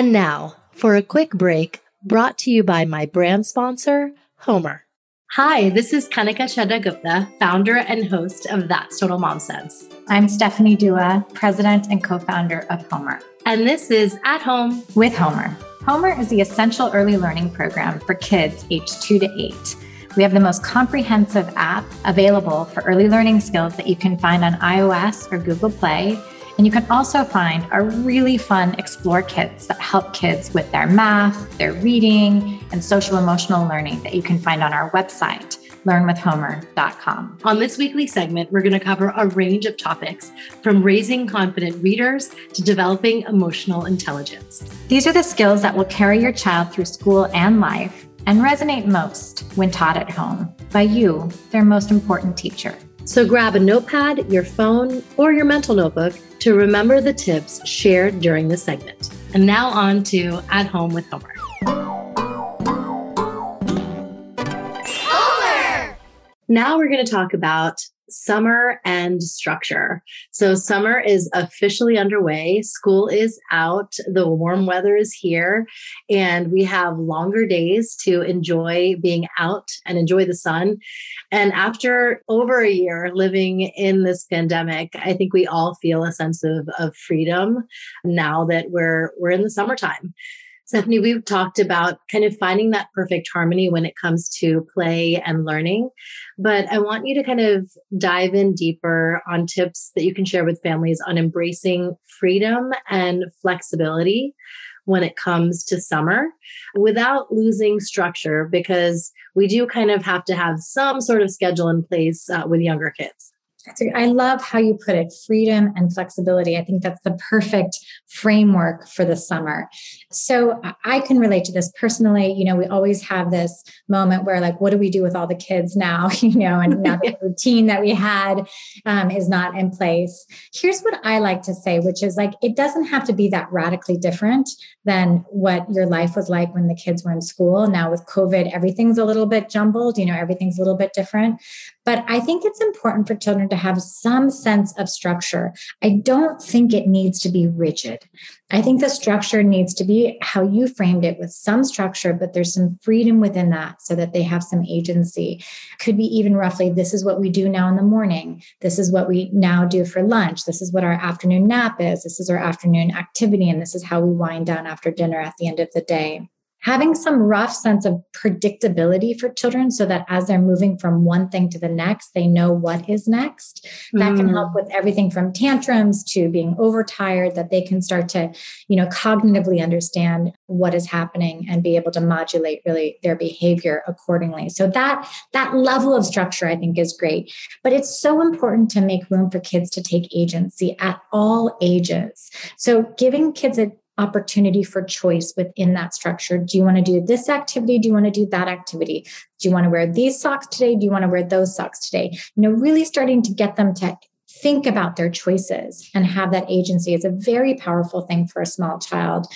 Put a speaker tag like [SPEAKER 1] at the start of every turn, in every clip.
[SPEAKER 1] And now for a quick break brought to you by my brand sponsor, Homer. Hi, this is Kanika Chadda Gupta, founder and host of That's Total Mom Sense.
[SPEAKER 2] I'm Stephanie Dua, president and co founder of Homer.
[SPEAKER 1] And this is At Home
[SPEAKER 2] with Homer. Homer is the essential early learning program for kids aged two to eight. We have the most comprehensive app available for early learning skills that you can find on iOS or Google Play. And you can also find our really fun Explore kits that help kids with their math, their reading, and social emotional learning that you can find on our website, learnwithhomer.com.
[SPEAKER 1] On this weekly segment, we're going to cover a range of topics from raising confident readers to developing emotional intelligence.
[SPEAKER 2] These are the skills that will carry your child through school and life and resonate most when taught at home by you, their most important teacher.
[SPEAKER 1] So grab a notepad, your phone, or your mental notebook to remember the tips shared during the segment. And now on to At Home with Homer. Now we're going to talk about summer and structure. So, summer is officially underway. School is out. The warm weather is here, and we have longer days to enjoy being out and enjoy the sun. And after over a year living in this pandemic, I think we all feel a sense of, of freedom now that we're we're in the summertime. Stephanie, we've talked about kind of finding that perfect harmony when it comes to play and learning. But I want you to kind of dive in deeper on tips that you can share with families on embracing freedom and flexibility when it comes to summer without losing structure, because we do kind of have to have some sort of schedule in place uh, with younger kids.
[SPEAKER 2] I love how you put it freedom and flexibility. I think that's the perfect framework for the summer. So I can relate to this personally. You know, we always have this moment where, like, what do we do with all the kids now? You know, and now the routine that we had um, is not in place. Here's what I like to say, which is like, it doesn't have to be that radically different than what your life was like when the kids were in school. Now, with COVID, everything's a little bit jumbled, you know, everything's a little bit different. But I think it's important for children to have some sense of structure. I don't think it needs to be rigid. I think the structure needs to be how you framed it with some structure, but there's some freedom within that so that they have some agency. Could be even roughly this is what we do now in the morning. This is what we now do for lunch. This is what our afternoon nap is. This is our afternoon activity. And this is how we wind down after dinner at the end of the day having some rough sense of predictability for children so that as they're moving from one thing to the next they know what is next that mm. can help mm. with everything from tantrums to being overtired that they can start to you know cognitively understand what is happening and be able to modulate really their behavior accordingly so that that level of structure i think is great but it's so important to make room for kids to take agency at all ages so giving kids a opportunity for choice within that structure. Do you want to do this activity? Do you want to do that activity? Do you want to wear these socks today? Do you want to wear those socks today? You know, really starting to get them to think about their choices and have that agency is a very powerful thing for a small child.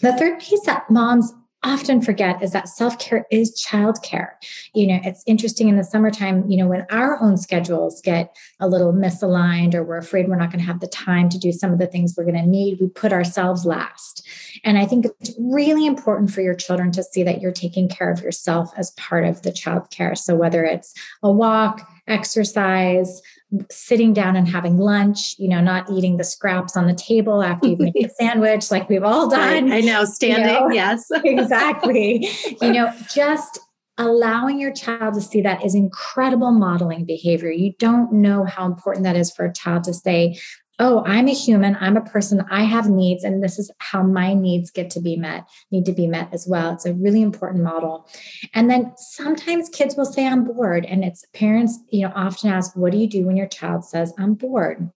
[SPEAKER 2] The third piece that moms often forget is that self-care is childcare. You know, it's interesting in the summertime, you know, when our own schedules get a little misaligned or we're afraid we're not going to have the time to do some of the things we're going to need, we put ourselves last. And I think it's really important for your children to see that you're taking care of yourself as part of the childcare. So whether it's a walk, exercise, sitting down and having lunch, you know, not eating the scraps on the table after you make a sandwich like we've all done.
[SPEAKER 1] I, I know, standing, you know? yes.
[SPEAKER 2] exactly. You know, just allowing your child to see that is incredible modeling behavior. You don't know how important that is for a child to say, oh, I'm a human, I'm a person, I have needs, and this is how my needs get to be met, need to be met as well. It's a really important model. And then sometimes kids will say, I'm bored. And it's parents, you know, often ask, what do you do when your child says, I'm bored?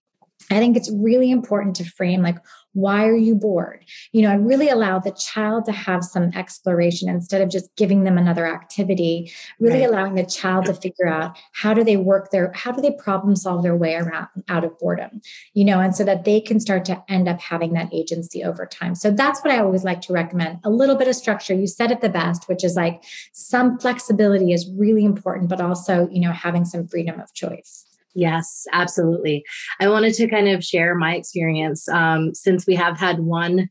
[SPEAKER 2] I think it's really important to frame like, why are you bored? You know, and really allow the child to have some exploration instead of just giving them another activity, really right. allowing the child to figure out how do they work their, how do they problem solve their way around out of boredom, you know, and so that they can start to end up having that agency over time. So that's what I always like to recommend a little bit of structure. You said it the best, which is like some flexibility is really important, but also, you know, having some freedom of choice.
[SPEAKER 1] Yes, absolutely. I wanted to kind of share my experience um, since we have had one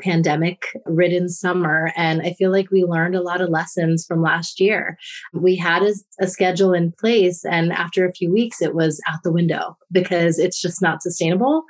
[SPEAKER 1] pandemic ridden summer. And I feel like we learned a lot of lessons from last year. We had a, a, schedule in place, and after a few weeks, it was out the window because it's just not sustainable.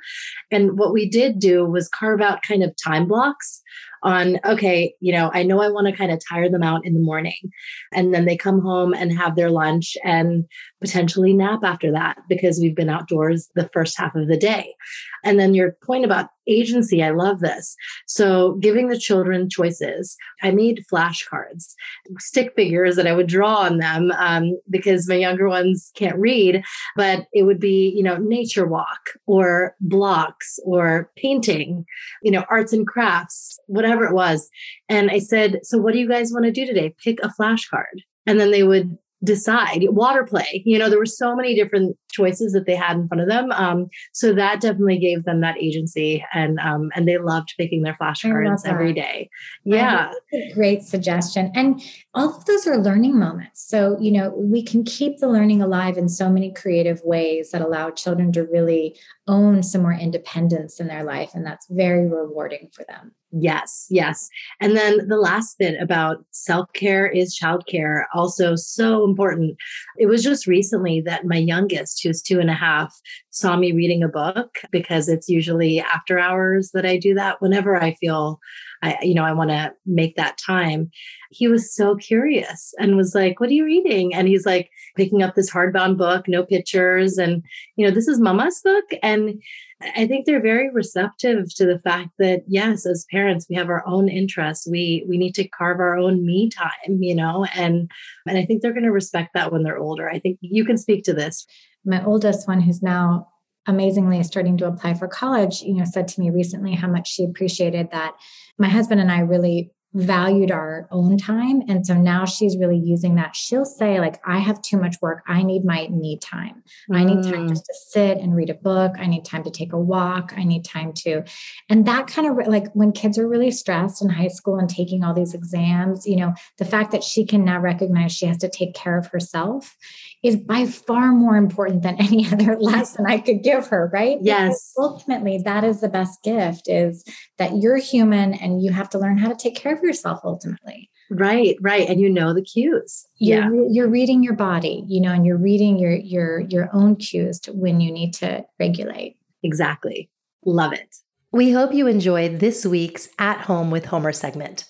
[SPEAKER 1] And what we did do was carve out kind of time blocks on okay you know i know i want to kind of tire them out in the morning. And then they come home and have their lunch and potentially nap after that because we've been outdoors the first half of the day. And then your point about agency i love this. So giving the children choices i made flashcards stick figures that i would draw on them um, because my younger ones can't read but it would be you know nature walk or blocks or painting you know arts and crafts whatever whatever it was. And I said, So what do you guys want to do today? Pick a flashcard. And then they would decide water play you know there were so many different choices that they had in front of them. Um, so that definitely gave them that agency and um, and they loved picking their flashcards every day. Yeah.
[SPEAKER 2] great suggestion. And all of those are learning moments. So you know we can keep the learning alive in so many creative ways that allow children to really own some more independence in their life and that's very rewarding for them.
[SPEAKER 1] Yes, yes. And then the last bit about self care is child care, also so important. It was just recently that my youngest, who's two and a half, saw me reading a book because it's usually after hours that I do that whenever I feel I, you know, I want to make that time. He was so curious and was like, What are you reading? And he's like picking up this hardbound book, no pictures. And, you know, this is mama's book. And I think they're very receptive to the fact that yes, as parents, we have our own interests. We we need to carve our own me time, you know, and and I think they're going to respect that when they're older. I think you can speak to this.
[SPEAKER 2] My oldest one, who's now amazingly starting to apply for college, you know, said to me recently how much she appreciated that my husband and I really valued our own time. And so now she's really using that. She'll say like i have too much work. I need my me time. I need time mm. just to sit and read a book. I need time to take a walk. I need time to and that kind of like when kids are really stressed in high school and taking all these exams you know the fact that she can now recognize she has to take care of herself is by far more important than any other lesson I could give her, right?
[SPEAKER 1] Yes.
[SPEAKER 2] Because ultimately, that is the best gift is that you're human and you have to learn how to take care of yourself ultimately.
[SPEAKER 1] Right, right. And you know the cues.
[SPEAKER 2] You're, yeah. You're reading your body, you know, and you're reading your your your own cues to when you need to regulate.
[SPEAKER 1] Exactly. Love it.
[SPEAKER 3] We hope you enjoyed this week's At Home with Homer segment.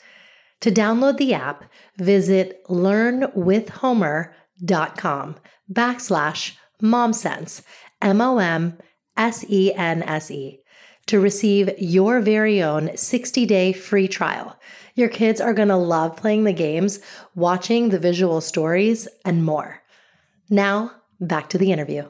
[SPEAKER 3] To download the app, visit learnwithhomer.com dot com backslash momsense, M O M S E N S E, to receive your very own 60 day free trial. Your kids are going to love playing the games, watching the visual stories, and more. Now, back to the interview.